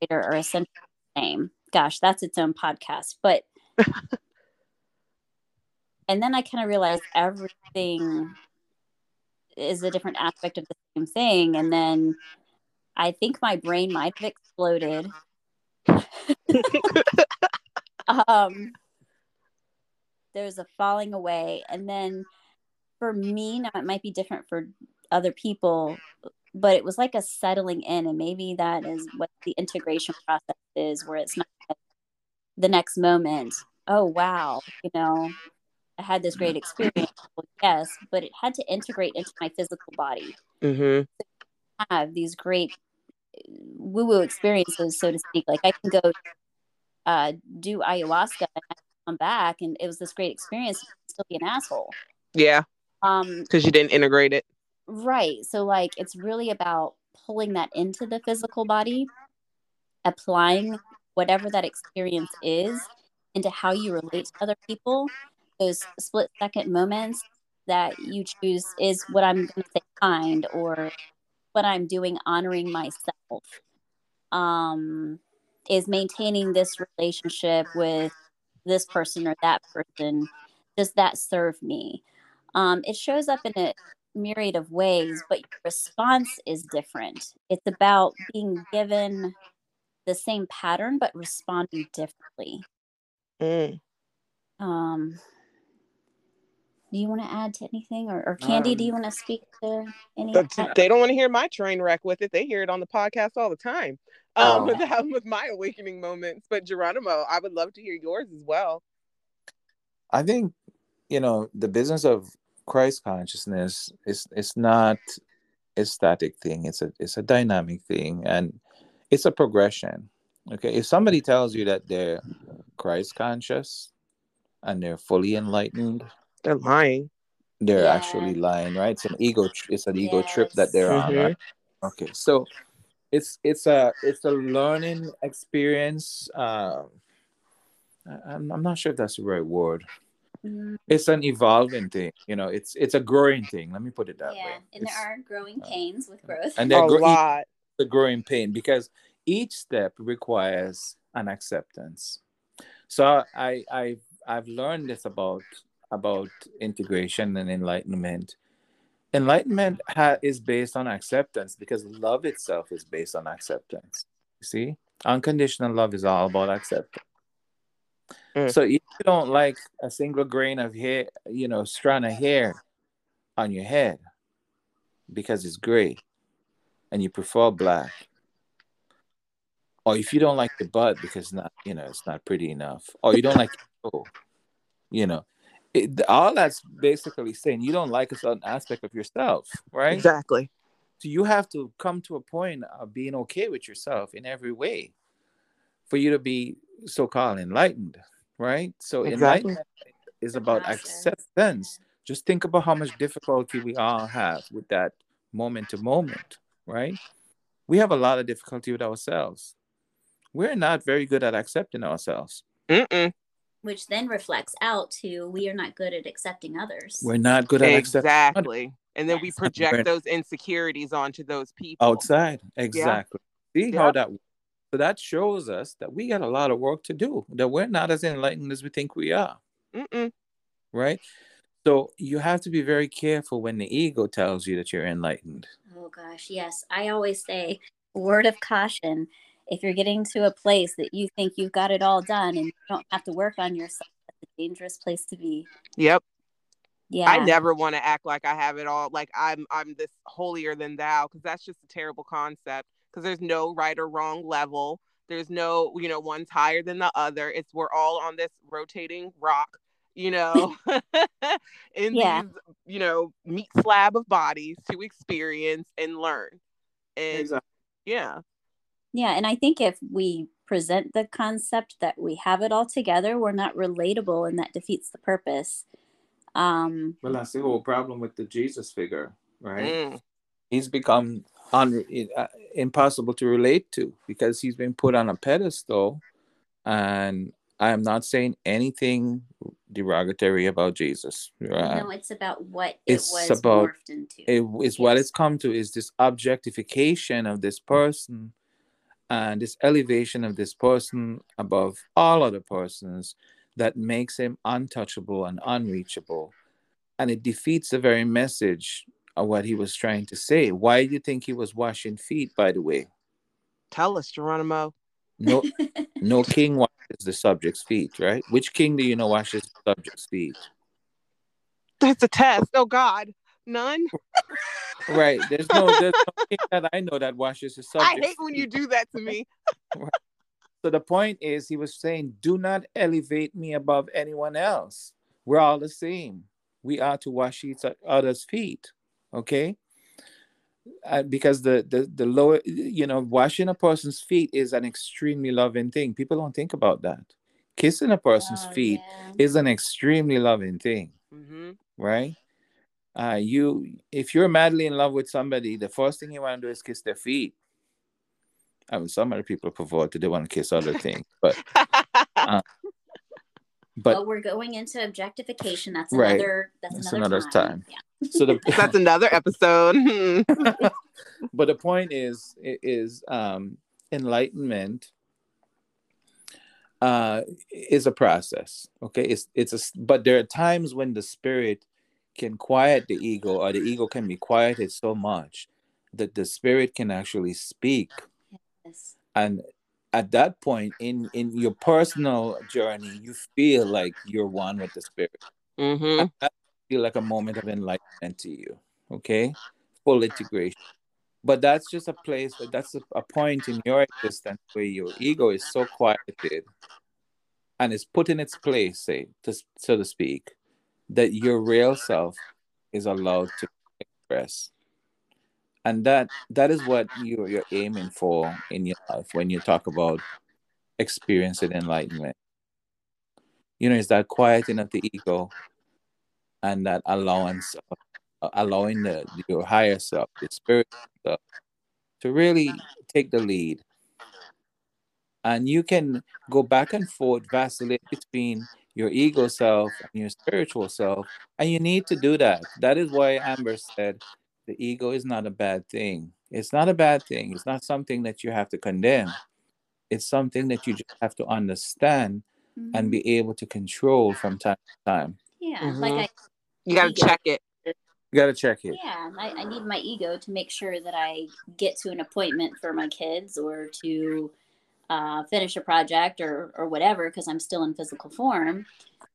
perpetrator are essentially the same. Gosh, that's its own podcast, but and then I kind of realized everything is a different aspect of the same thing. And then I think my brain might have exploded. um, there's a falling away. And then for me, now it might be different for other people, but it was like a settling in. And maybe that is what the integration process is, where it's not the next moment. Oh, wow. You know, I had this great experience. Well, yes, but it had to integrate into my physical body. Mm-hmm. Have these great woo woo experiences, so to speak. Like I can go uh, do ayahuasca and I come back, and it was this great experience. Still be an asshole. Yeah, Um, because you didn't integrate it. right. So like, it's really about pulling that into the physical body, applying whatever that experience is into how you relate to other people. Those split second moments that you choose is what I'm going to say kind or what I'm doing honoring myself. Um, is maintaining this relationship with this person or that person. Does that serve me? Um, it shows up in a myriad of ways, but your response is different. It's about being given the same pattern but responding differently. Mm. Um, do you want to add to anything, or, or Candi? do you Um, want to speak to any? of they don't want to hear my train wreck with it. They hear it on the podcast all the time. Um, Oh. with, with my awakening moments. But Geronimo, I would love to hear yours as well. I think you know the business of Christ consciousness is it's not a static thing. It's a it's a dynamic thing, and it's a progression. Okay, if somebody tells you that they're Christ conscious and they're fully enlightened, They're lying. they're Yeah. actually lying, right? It's an ego. tr- It's an ego trip that they're on, Mhm. right? Okay, so it's it's a it's a learning experience. Um, I- I'm I'm not sure if that's the right word. Mm, It's an evolving thing, you know. It's it's a growing thing. Let me put it that yeah, way. and It's- there are growing uh, pains with growth. and A they're gro- lot. the growing pain because each step requires an acceptance. So I I I've learned this about about integration and enlightenment. Enlightenment ha- is based on acceptance because love itself is based on acceptance. You see, unconditional love is all about acceptance. Mm. So if you don't like a single grain of hair, you know, strand of hair on your head because it's gray, and you prefer black, or if you don't like the butt because not, you know, it's not pretty enough, or you don't like, oh, you know, it, all that's basically saying you don't like a certain aspect of yourself, right? Exactly. So you have to come to a point of being okay with yourself in every way for you to be so-called enlightened, right? So Exactly. enlightenment is about acceptance. Just think about how much difficulty we all have with that moment to moment, right? We have a lot of difficulty with ourselves. We're not very good at accepting ourselves. Mm-mm. Which then reflects out to we are not good at accepting others. We're not good at accepting Exactly. And then we project those insecurities onto those people. outside. Exactly. See how Yep. that so that shows us that we got a lot of work to do. That we're not as enlightened as we think we are, Mm-mm. right? So you have to be very careful when the ego tells you that you're enlightened. Oh gosh, yes. I always say, word of caution. If you're getting to a place that you think you've got it all done and you don't have to work on yourself, that's a dangerous place to be. Yep. Yeah. I never want to act like I have it all. Like I'm I'm this holier than thou because that's just a terrible concept. Because there's no right or wrong level. There's no you know one's higher than the other. It's we're all on this rotating rock. You know, in Yeah. these you know meat slab of bodies to experience and learn. And yeah, Yeah, and I think if we present the concept that we have it all together, we're not relatable and that defeats the purpose. Um Well, that's the whole problem with the Jesus figure, right? Mm. He's become un- uh, impossible to relate to because he's been put on a pedestal. And I am not saying anything derogatory about Jesus. right? no, it's about what it it's was about- morphed into. it is what it's come to is this objectification of this person and this elevation of this person above all other persons that makes him untouchable and unreachable. And it defeats the very message of what he was trying to say. Why do you think he was washing feet by the way? Tell us, Geronimo. no no king washes the subject's feet right? Which king do you know washes the subject's feet? That's a test. Oh God, none. right there's no there's no king that i know that washes the I hate when you do that to me. So the point is, he was saying, do not elevate me above anyone else. We're all the same. We are to wash each other's feet. Okay. Uh, because the, the the lower you know washing a person's feet is an extremely loving thing people don't think about that kissing a person's Oh, feet yeah. is an extremely loving thing mm-hmm. right uh you if you're madly in love with somebody the first thing you want to do is kiss their feet i mean some other people provide they want to kiss other things but but but we're going into objectification. That's Right. another that's, That's another, another time. time. Yeah. so the That's another episode. But the point is is um enlightenment uh is a process okay it's it's a but there are times when the spirit can quiet the ego or the ego can be quieted so much that the spirit can actually speak. Yes. and at that point in in your personal journey you feel like you're one with the spirit. Hmm that feel like a moment of enlightenment to you okay? Full integration. But that's just a place that's a, a point in your existence where your ego is so quieted and is put in its place say to, so to speak that your real self is allowed to express. And that that is what you, you're aiming for in your life when you talk about experiencing enlightenment. You know it's that quieting of the ego and that allowance of, uh, allowing the your higher self the spirit self, to really take the lead. And you can go back and forth vacillate between your ego self and your spiritual self and you need to do that that is why amber said the ego is not a bad thing it's not a bad thing it's not something that you have to condemn it's something that you just have to understand and Mhm. be able to control from time to time yeah, like Mhm. I You got to check it. you got to check it yeah, I, I need my ego to make sure that I get to an appointment for my kids or to uh, finish a project or or whatever because I'm still in physical form,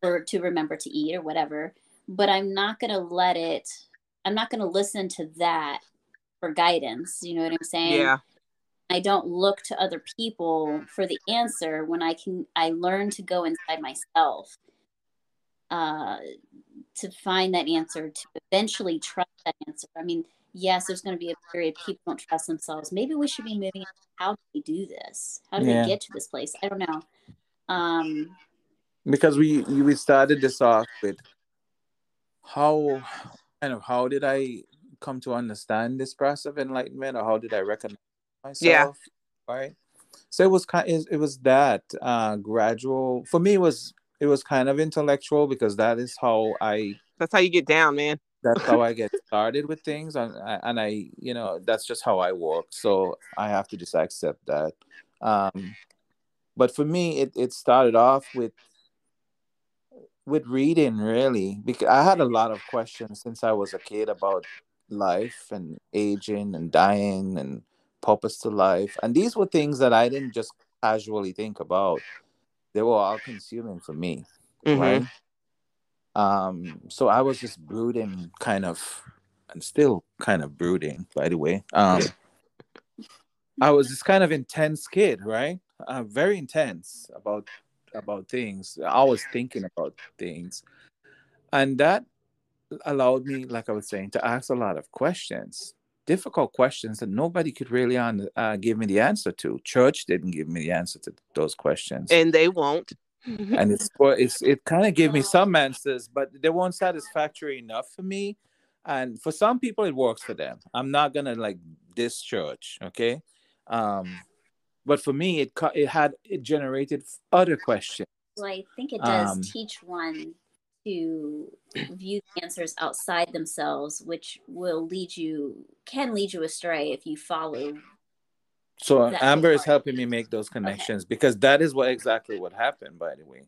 or to remember to eat or whatever. But I'm not gonna let it. I'm not gonna listen to that for guidance. You know what I'm saying? Yeah. I don't look to other people for the answer when I can I learn to go inside myself. Uh to find that answer, to eventually trust that answer. I mean, yes, there's going to be a period people don't trust themselves. Maybe we should be moving. How do we do this? How do yeah. we get to this place? I don't know. Um, because we we started this off with how kind of how did I come to understand this process of enlightenment, or how did I recognize myself? Yeah. Right. So it was kind. It was that uh, gradual. For me, it was it was kind of intellectual because that is how I. That's how you get down, man. That's how I get started with things, and and I, you know, that's just how I work. So I have to just accept that. Um, but for me, it it started off with with reading really because I had a lot of questions since I was a kid about life and aging and dying and purpose to life. And these were things that I didn't just casually think about. They were all consuming for me. Mm-hmm. Right. Um, so I was just brooding kind of and still kind of brooding, by the way. Um I was this kind of intense kid, right? Uh, very intense about about things. I was thinking about things. And that allowed me, like I was saying, to ask a lot of questions, difficult questions that nobody could really on, uh, give me the answer to. Church didn't give me the answer to those questions, and they won't. And it's it's it kind of gave me some answers, but they weren't satisfactory enough for me. And for some people, it works for them. I'm not gonna like this church, okay? Um, but for me, it it had it generated other questions. Well, I think it does um, teach one to view the answers outside themselves, which will lead you can lead you astray if you follow. So Amber is helping me make those connections okay. because that is what exactly what happened, by the way.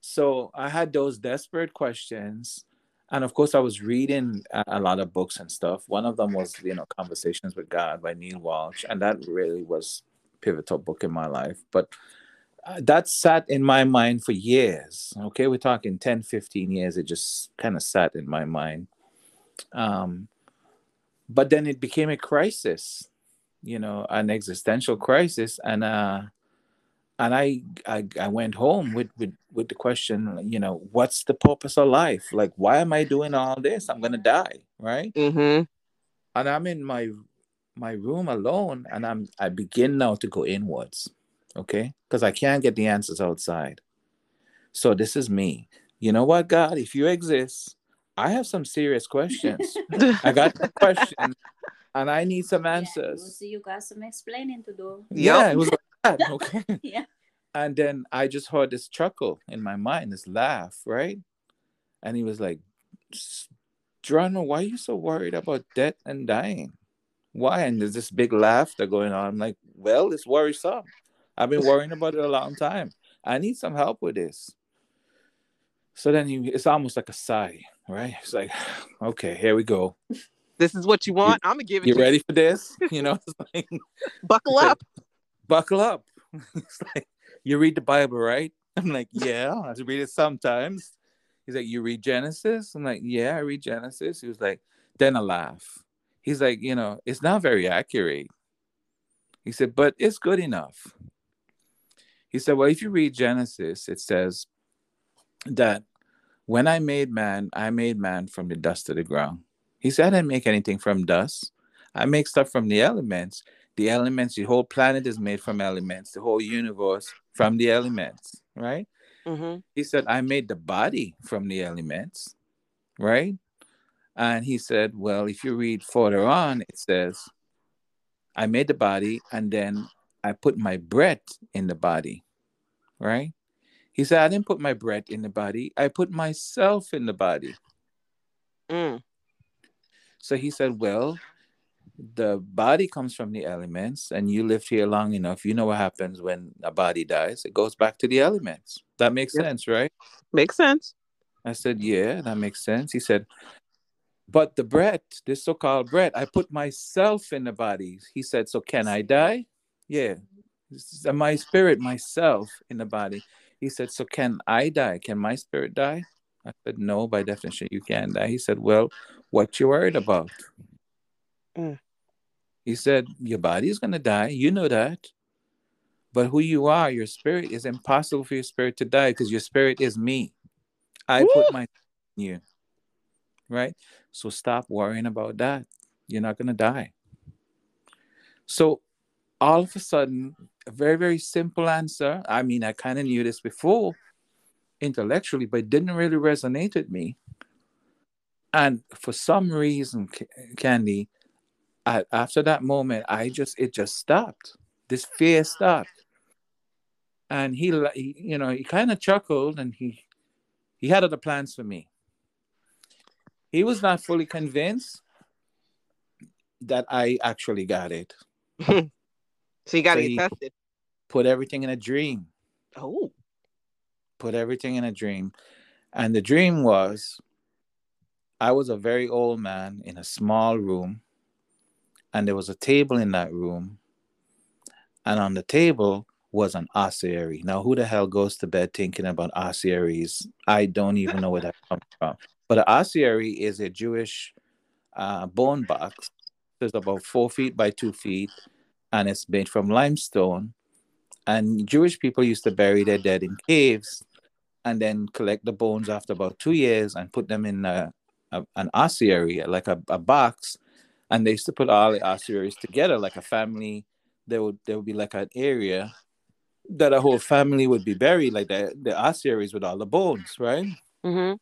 So I had those desperate questions, and of course I was reading a, a lot of books and stuff. One of them was you know Conversations with God by Neale Walsch, and that really was pivotal book in my life. But uh, that sat in my mind for years. Okay, we're talking 10, 15 years. It just kind of sat in my mind. Um, but then it became a crisis, you know, an existential crisis. And uh, and I, I I went home with with with the question, you know, what's the purpose of life? Like, why am I doing all this? I'm gonna die, right? Mm-hmm. And I'm in my my room alone, and I'm I begin now to go inwards okay? Because I can't get the answers outside. So this is me. You know what, God? If you exist, I have some serious questions. I got questions, and I need some answers. Yeah, so you got some explaining to do. Yeah, it was like that. Okay. yeah. And then I just heard this chuckle in my mind, this laugh, right? And he was like, Geronimo, why are you so worried about death and dying? Why? And there's this big laughter going on. I'm like, well, it's worrisome. I've been worrying about it a long time. I need some help with this. So then you, it's almost like a sigh, right? It's like, okay, here we go. This is what you want. I'm gonna give it. You You ready you. for this? You know, like, buckle up. Like, buckle up. it's like you read the Bible, right? I'm like, yeah, I read it sometimes. He's like, you read Genesis? I'm like, yeah, I read Genesis. He was like, then I laugh. He's like, you know, it's not very accurate. He said, but it's good enough. He said, Well, if you read Genesis, it says that when I made man, I made man from the dust of the ground. He said, I didn't make anything from dust. I make stuff from the elements. The elements, the whole planet is made from elements, the whole universe from the elements, right? Mm-hmm. He said, I made the body from the elements, right? And he said, Well, if you read further on, it says, I made the body and then I put my breath in the body right? He said, I didn't put my breath in the body, I put myself in the body. Mm. So he said, Well, the body comes from the elements, and you lived here long enough. You know what happens when a body dies? It goes back to the elements. That makes yep. sense, right? Makes sense. I said, Yeah, that makes sense. He said, But the breath, this so called breath, I put myself in the body. He said, So can I die? Yeah my spirit, myself in the body. He said, So can I die? Can my spirit die? I said, No, by definition, you can't die. He said, Well, what you worried about? Mm. He said, Your body is going to die. You know that. But who you are, your spirit, is impossible for your spirit to die because your spirit is me. I Woo! put my in you. Right? So stop worrying about that. You're not going to die. So all of a sudden, a very, very simple answer. I mean, I kind of knew this before intellectually, but it didn't really resonate with me. And for some reason, Candi, I, after that moment, I just, it just stopped. This fear stopped. And he, he you know, he kind of chuckled and he, he had other plans for me. He was not fully convinced that I actually got it. So you got to so get tested. Put everything in a dream. Oh. Put everything in a dream. And the dream was I was a very old man in a small room, and there was a table in that room. And on the table was an ossuary. Now, who the hell goes to bed thinking about ossuaries? I don't even know where that comes from. But an ossuary is a Jewish uh, bone box. It's about four feet by two feet and it's made from limestone. And Jewish people used to bury their dead in caves and then collect the bones after about two years and put them in a, a, an ossuary, like a, a box. And they used to put all the ossuaries together like a family. There would there would be like an area that a whole family would be buried, like the, the ossuaries with all the bones, right? Mm-hmm.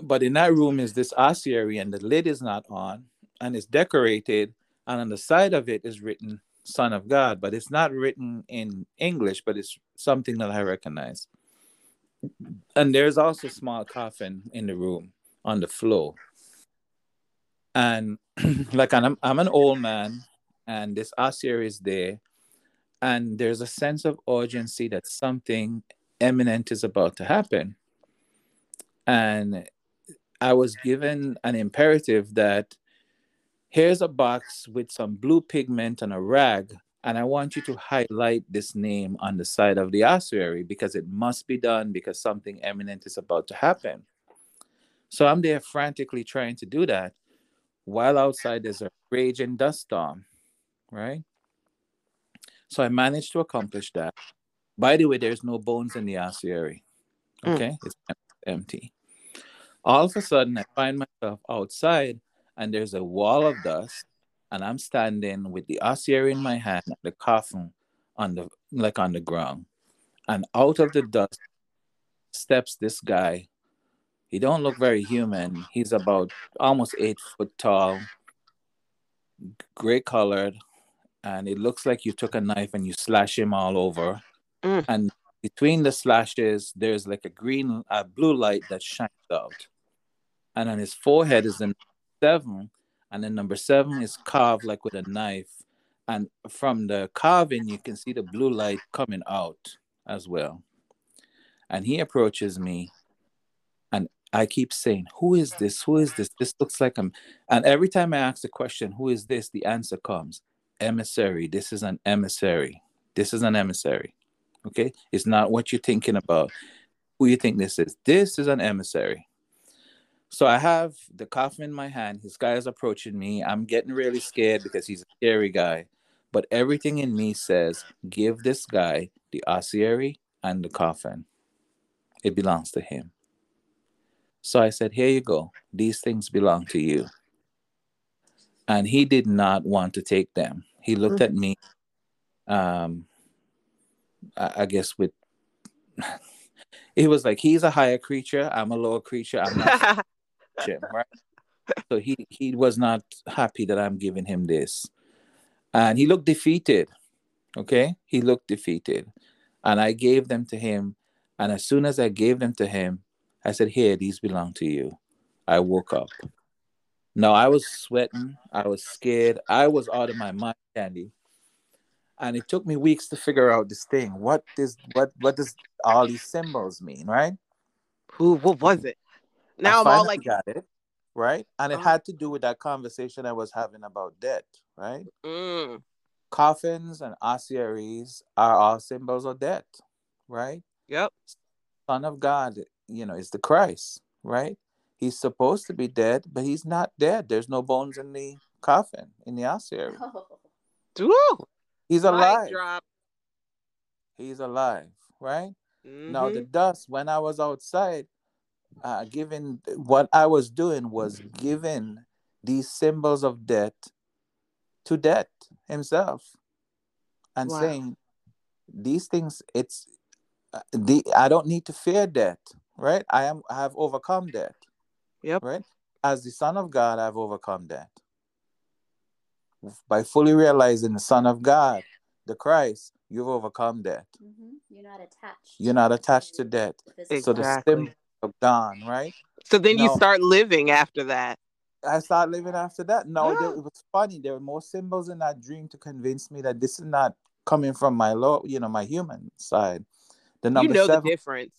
But in that room is this ossuary, and the lid is not on, and it's decorated and on the side of it is written Son of God, but it's not written in English, but it's something that I recognize. And there's also a small coffin in the room on the floor. And like I'm, I'm an old man, and this ossuary is there, and there's a sense of urgency that something imminent is about to happen. And I was given an imperative that here's a box with some blue pigment and a rag and i want you to highlight this name on the side of the ossuary because it must be done because something eminent is about to happen so i'm there frantically trying to do that while outside there's a raging dust storm right so i managed to accomplish that by the way there's no bones in the ossuary hmm. okay mm. it's empty all of a sudden i find myself outside and there's a wall of dust, and I'm standing with the ossuary in my hand, the coffin on the like on the ground, and out of the dust steps this guy. He don't look very human. He's about almost eight foot tall, gray colored, and it looks like you took a knife and you slash him all over. Mm. And between the slashes, there's like a green, a blue light that shines out. And on his forehead is an seven, and then number seven is carved like with a knife. And from the carving, you can see the blue light coming out as well. And he approaches me, and I keep saying, Who is this? Who is this? This looks like him. And every time I ask the question, Who is this? the answer comes Emissary. This is an emissary. This is an emissary. Okay? It's not what you're thinking about. Who you think this is? This is an emissary. So I have the coffin in my hand. This guy is approaching me. I'm getting really scared because he's a scary guy. But everything in me says, give this guy the ossuary and the coffin. It belongs to him. So I said, Here you go. These things belong to you. And he did not want to take them. He looked at me, um, I, I guess, with. It was like he's a higher creature. I'm a lower creature. I'm not him, right? so he he was not happy that I'm giving him this, and he looked defeated. Okay, he looked defeated, and I gave them to him. And as soon as I gave them to him, I said, "Here, these belong to you." I woke up. No, I was sweating. I was scared. I was out of my mind, Candi. And it took me weeks to figure out this thing. What does what what does all these symbols mean, right? Who what was it? Now I am all like, got it, right? And it uh-huh. had to do with that conversation I was having about death, right? Mm. Coffins and ossuaries are all symbols of death, right? Yep. Son of God, you know, is the Christ, right? He's supposed to be dead, but he's not dead. There's no bones in the coffin in the ossuary. Oh. He's alive. He's alive, right? Mm-hmm. Now the dust. When I was outside, uh, giving what I was doing was giving these symbols of death to death himself and Wow. saying these things it's uh, the I don't need to fear death right I am I have overcome death Yep. right as the son of God I've overcome death by fully realizing the son of God the Christ you've overcome death Mhm. You're not attached. you're not attached to death the physical so the Exactly. Of right So then you start living after that. I started living after that. No, there, Ah. it was funny. There were more symbols in that dream to convince me that this is not coming from my low, you know, my human side. The You number know seven, the difference.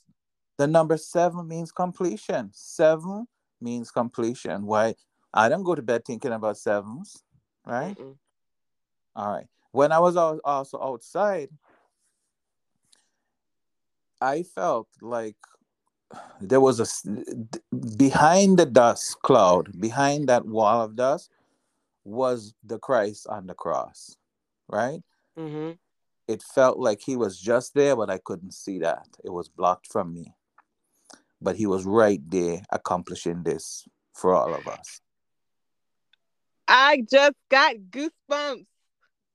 the number seven means completion. Seven means completion. Why? I don't go to bed thinking about sevens, right? Mm-mm. All right. When I was also outside, I felt like there was a behind the dust cloud, behind that wall of dust, was the Christ on the cross, right? Mhm. It felt like he was just there, but I couldn't see that. It was blocked from me. But he was right there accomplishing this for all of us. I just got goosebumps.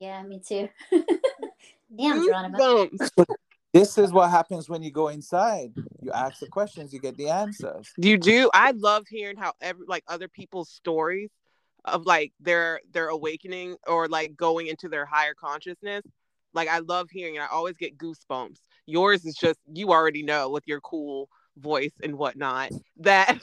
Yeah, me too. Damn, Geronimo. Goosebumps. This is what happens when you go inside. You ask the questions, you get the answers. You do. I love hearing how every like other people's stories of like their their awakening or like going into their higher consciousness. Like I love hearing it. I always get goosebumps. Yours is just you already know with your cool voice and whatnot that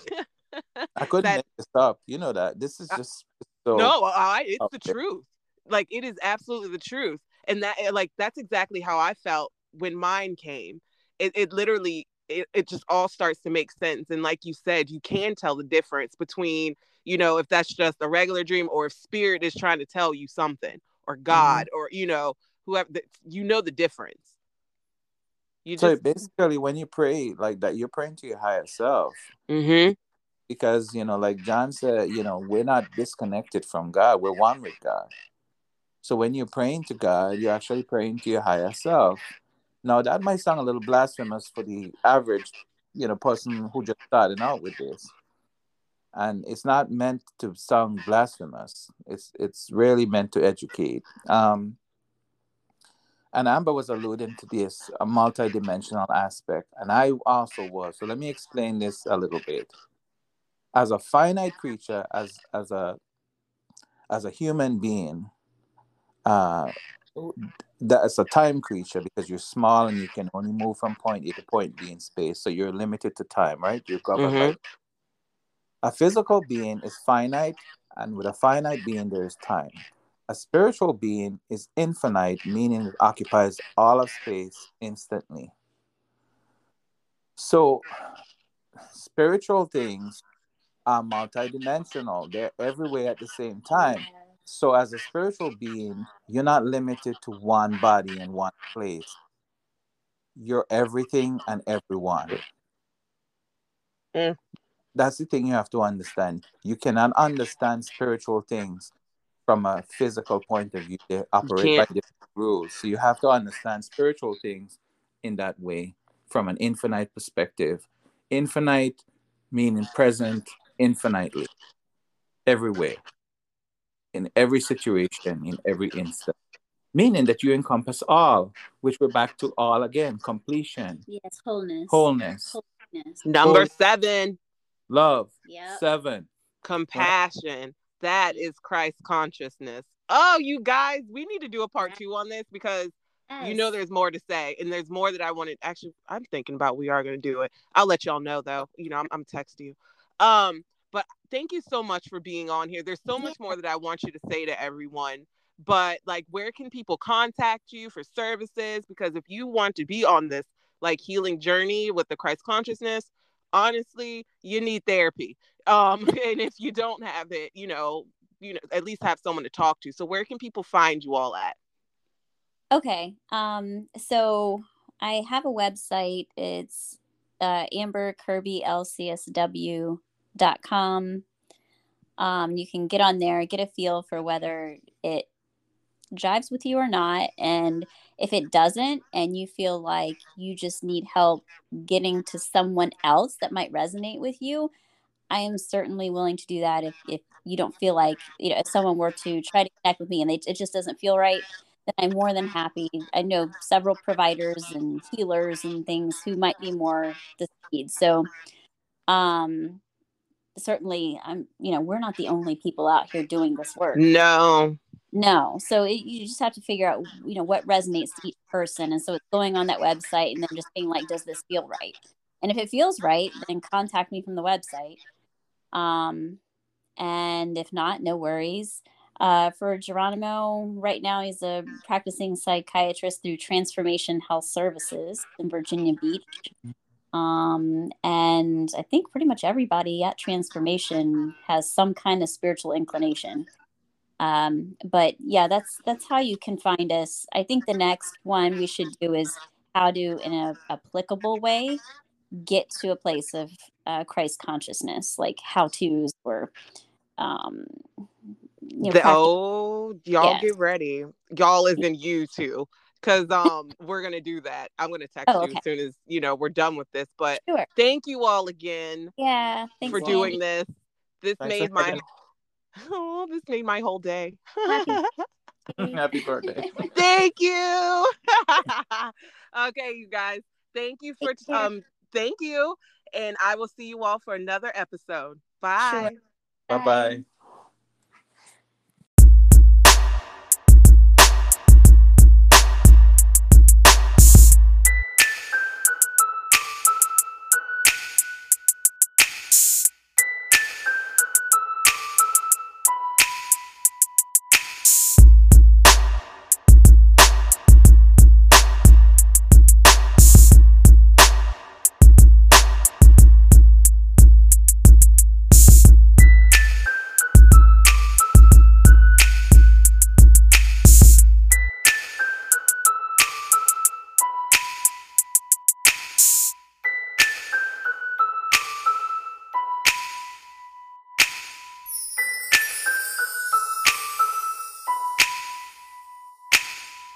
I couldn't that make this up. You know that. This is just so no, I, it's the Okay. truth. Like it is absolutely the truth, and that like that's exactly how I felt when mine came. It it literally it, it just all starts to make sense, and like you said, you can tell the difference between you know if that's just a regular dream or if spirit is trying to tell you something or God or you know whoever you know the difference. You so just basically when you pray like that, you're praying to your higher self. Mhm. because you know like john said you know we're not disconnected from god we're one with god so when you're praying to god you're actually praying to your higher self now that might sound a little blasphemous for the average you know person who just started out with this. And it's not meant to sound blasphemous. It's it's really meant to educate. Um and amber was alluding to this a multidimensional aspect and i also was. So let me explain this a little bit. As a finite creature as as a as a human being uh that's a time creature because you're small and you can only move from point a to point b in space so you're limited to time right? You're governed by mm-hmm. a physical being is finite and with a finite being there is time. A spiritual being is infinite meaning it occupies all of space instantly. So spiritual things are multidimensional. They're everywhere at the same time. So, as a spiritual being, you're not limited to one body and one place. You're everything and everyone. Mm. That's the thing you have to understand. You cannot understand spiritual things from a physical point of view. They operate by different rules. So, you have to understand spiritual things in that way from an infinite perspective. Infinite meaning present infinitely, everywhere, in every situation, in every instant. Meaning that you encompass all, which we're back to all again completion, Yes, wholeness. wholeness, Wholeness. Number Whole- seven, love, Yep. seven. compassion. That is Christ consciousness. Oh, you guys, we need to do a part two on this because you know there's more to say and there's more that i wanted actually i'm thinking about we are going to do it i'll let y'all know though you know i'm, I'm texting you um but thank you so much for being on here. There's so much more that i want you to say to everyone but like where can people contact you for services? Because if you want to be on this like healing journey with the christ consciousness honestly you need therapy. Um and if you don't have it you know you know at least have someone to talk to. So where can people find you all at? Okay. Um, so I have a website. It's uh, amberkirbylcsw.com. Um, you can get on there, get a feel for whether it jives with you or not. And if it doesn't, and you feel like you just need help getting to someone else that might resonate with you, I am certainly willing to do that if, if you don't feel like, you know, if someone were to try to connect with me and they, it just doesn't feel right, then I'm more than happy. I know several providers and healers and things who might be more the speed. So, um, certainly i'm you know we're not the only people out here doing this work. No. No. So it, you just have to figure out you know what resonates to each person. And so it's going on that website and then just being like does this feel right? And if it feels right then contact me from the website. Um and if not no worries. Uh, for Geronimo, right now he's a practicing psychiatrist through Transformation Health Services in Virginia Beach. Um, and I think pretty much everybody at Transformation has some kind of spiritual inclination. Um, but yeah, that's that's how you can find us. I think the next one we should do is how to, in a applicable way, get to a place of uh, Christ consciousness, like how tos or um, you know, the, oh, y'all get ready. Y'all is in you too because um we're gonna do that. I'm gonna text oh, okay. you as soon as you know we're done with this. But sure. thank you all again. Yeah, for doing this. This thanks made my oh, this made my whole day. Happy, Happy birthday. thank you. okay, you guys. Thank you for thank um. Thank you, and I will see you all for another episode. Bye. Sure. Bye bye.